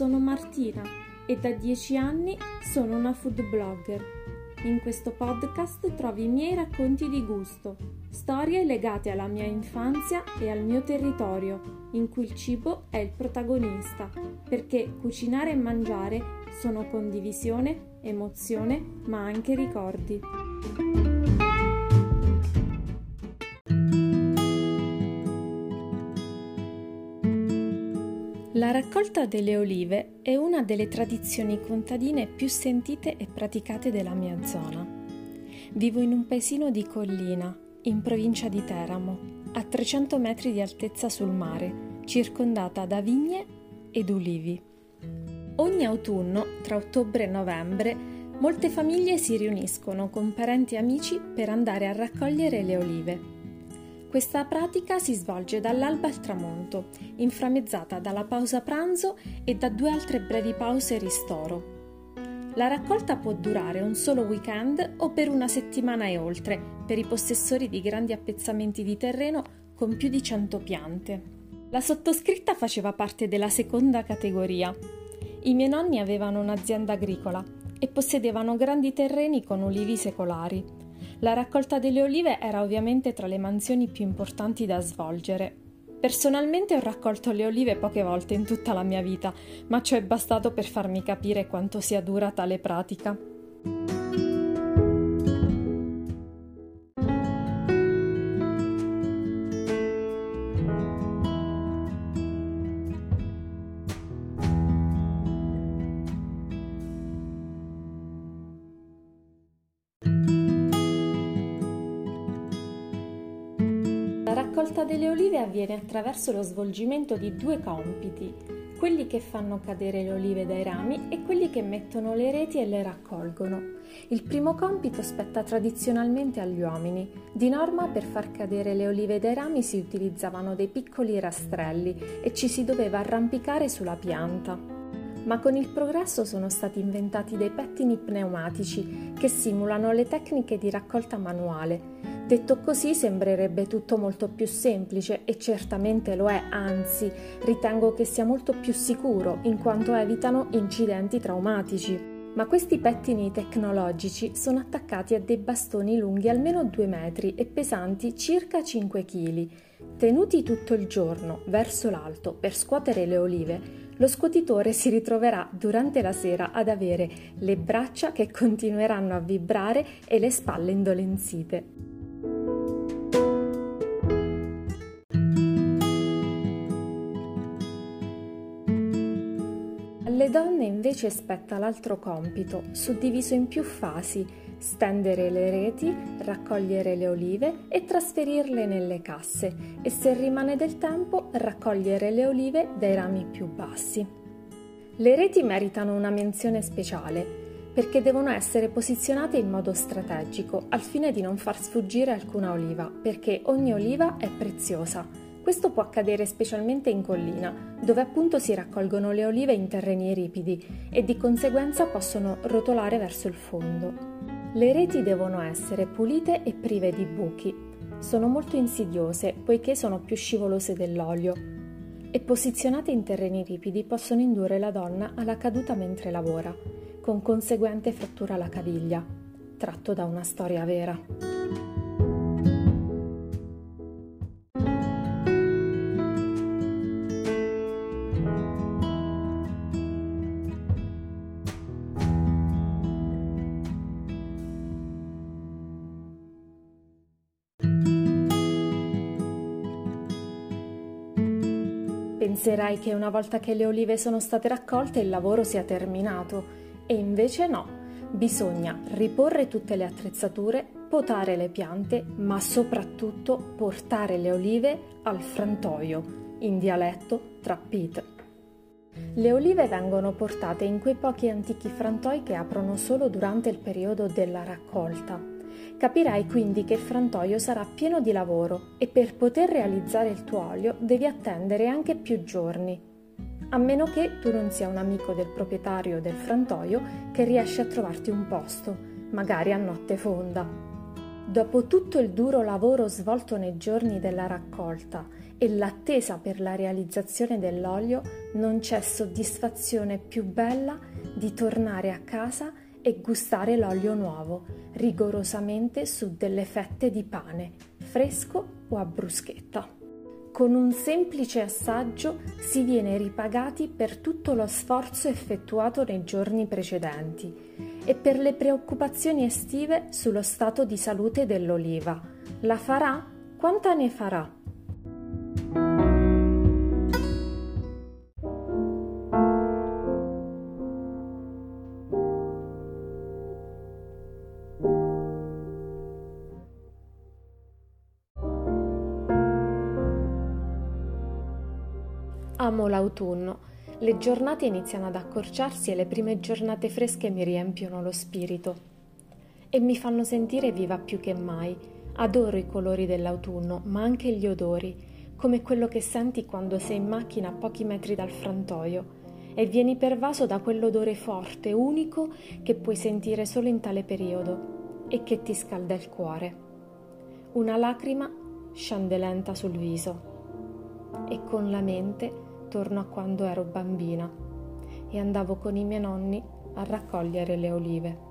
sono Martina e da dieci anni sono una food blogger. In questo podcast trovi i miei racconti di gusto, storie legate alla mia infanzia e al mio territorio, in cui il cibo è il protagonista, perché cucinare e mangiare sono condivisione, emozione, ma anche ricordi. La raccolta delle olive è una delle tradizioni contadine più sentite e praticate della mia zona. Vivo in un paesino di collina, in provincia di Teramo, a 300 metri di altezza sul mare, circondata da vigne ed ulivi. Ogni autunno, tra ottobre e novembre, molte famiglie si riuniscono con parenti e amici per andare a raccogliere le olive questa pratica si svolge dall'alba al tramonto, inframmezzata dalla pausa pranzo e da due altre brevi pause ristoro. La raccolta può durare un solo weekend o per una settimana e oltre, per i possessori di grandi appezzamenti di terreno con più di 100 piante. La sottoscritta faceva parte della seconda categoria. I miei nonni avevano un'azienda agricola e possedevano grandi terreni con ulivi secolari. La raccolta delle olive era ovviamente tra le mansioni più importanti da svolgere. Personalmente ho raccolto le olive poche volte in tutta la mia vita, ma ciò è bastato per farmi capire quanto sia dura tale pratica. Raccolta delle olive avviene attraverso lo svolgimento di due compiti, quelli che fanno cadere le olive dai rami e quelli che mettono le reti e le raccolgono. Il primo compito spetta tradizionalmente agli uomini. Di norma per far cadere le olive dai rami si utilizzavano dei piccoli rastrelli e ci si doveva arrampicare sulla pianta. Ma con il progresso sono stati inventati dei pettini pneumatici che simulano le tecniche di raccolta manuale Detto così sembrerebbe tutto molto più semplice e certamente lo è, anzi ritengo che sia molto più sicuro in quanto evitano incidenti traumatici. Ma questi pettini tecnologici sono attaccati a dei bastoni lunghi almeno 2 metri e pesanti circa 5 kg. Tenuti tutto il giorno verso l'alto per scuotere le olive, lo scuotitore si ritroverà durante la sera ad avere le braccia che continueranno a vibrare e le spalle indolenzite. Alle donne invece spetta l'altro compito, suddiviso in più fasi, stendere le reti, raccogliere le olive e trasferirle nelle casse e se rimane del tempo raccogliere le olive dai rami più bassi. Le reti meritano una menzione speciale perché devono essere posizionate in modo strategico al fine di non far sfuggire alcuna oliva, perché ogni oliva è preziosa questo può accadere specialmente in collina, dove appunto si raccolgono le olive in terreni ripidi e di conseguenza possono rotolare verso il fondo. Le reti devono essere pulite e prive di buchi. Sono molto insidiose poiché sono più scivolose dell'olio e posizionate in terreni ripidi possono indurre la donna alla caduta mentre lavora, con conseguente frattura alla caviglia, tratto da una storia vera. Penserai che una volta che le olive sono state raccolte il lavoro sia terminato e invece no. Bisogna riporre tutte le attrezzature, potare le piante, ma soprattutto portare le olive al frantoio, in dialetto trappit. Le olive vengono portate in quei pochi antichi frantoi che aprono solo durante il periodo della raccolta. Capirai quindi che il frantoio sarà pieno di lavoro e per poter realizzare il tuo olio devi attendere anche più giorni. A meno che tu non sia un amico del proprietario del frantoio che riesce a trovarti un posto, magari a notte fonda. Dopo tutto il duro lavoro svolto nei giorni della raccolta e l'attesa per la realizzazione dell'olio, non c'è soddisfazione più bella di tornare a casa e gustare l'olio nuovo, rigorosamente su delle fette di pane, fresco o a bruschetta. Con un semplice assaggio si viene ripagati per tutto lo sforzo effettuato nei giorni precedenti e per le preoccupazioni estive sullo stato di salute dell'oliva. La farà? Quanta ne farà? Amo l'autunno. Le giornate iniziano ad accorciarsi e le prime giornate fresche mi riempiono lo spirito e mi fanno sentire viva più che mai. Adoro i colori dell'autunno, ma anche gli odori, come quello che senti quando sei in macchina a pochi metri dal frantoio e vieni pervaso da quell'odore forte, unico, che puoi sentire solo in tale periodo e che ti scalda il cuore. Una lacrima scende lenta sul viso e con la mente torno a quando ero bambina e andavo con i miei nonni a raccogliere le olive.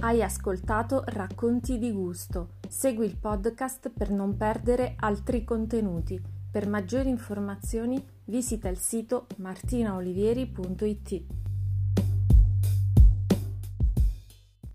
Hai ascoltato Racconti di gusto. Segui il podcast per non perdere altri contenuti. Per maggiori informazioni visita il sito martinaolivieri.it.